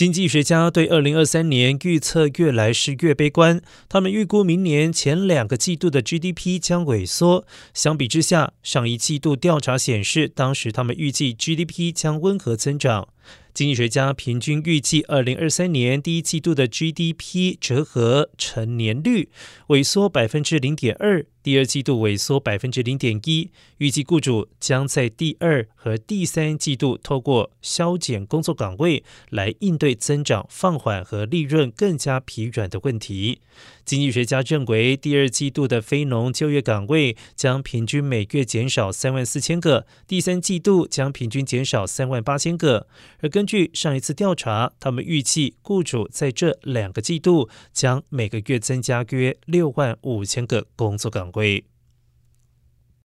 经济学家对二零二三年预测越来是越悲观，他们预估明年前两个季度的 GDP 将萎缩。相比之下，上一季度调查显示，当时他们预计 GDP 将温和增长。经济学家平均预计，二零二三年第一季度的 GDP 折合成年率萎缩百分之零点二。第二季度萎缩百分之零点一，预计雇主将在第二和第三季度透过削减工作岗位来应对增长放缓和利润更加疲软的问题。经济学家认为，第二季度的非农就业岗位将平均每月减少三万四千个，第三季度将平均减少三万八千个。而根据上一次调查，他们预计雇主在这两个季度将每个月增加约六万五千个工作岗位。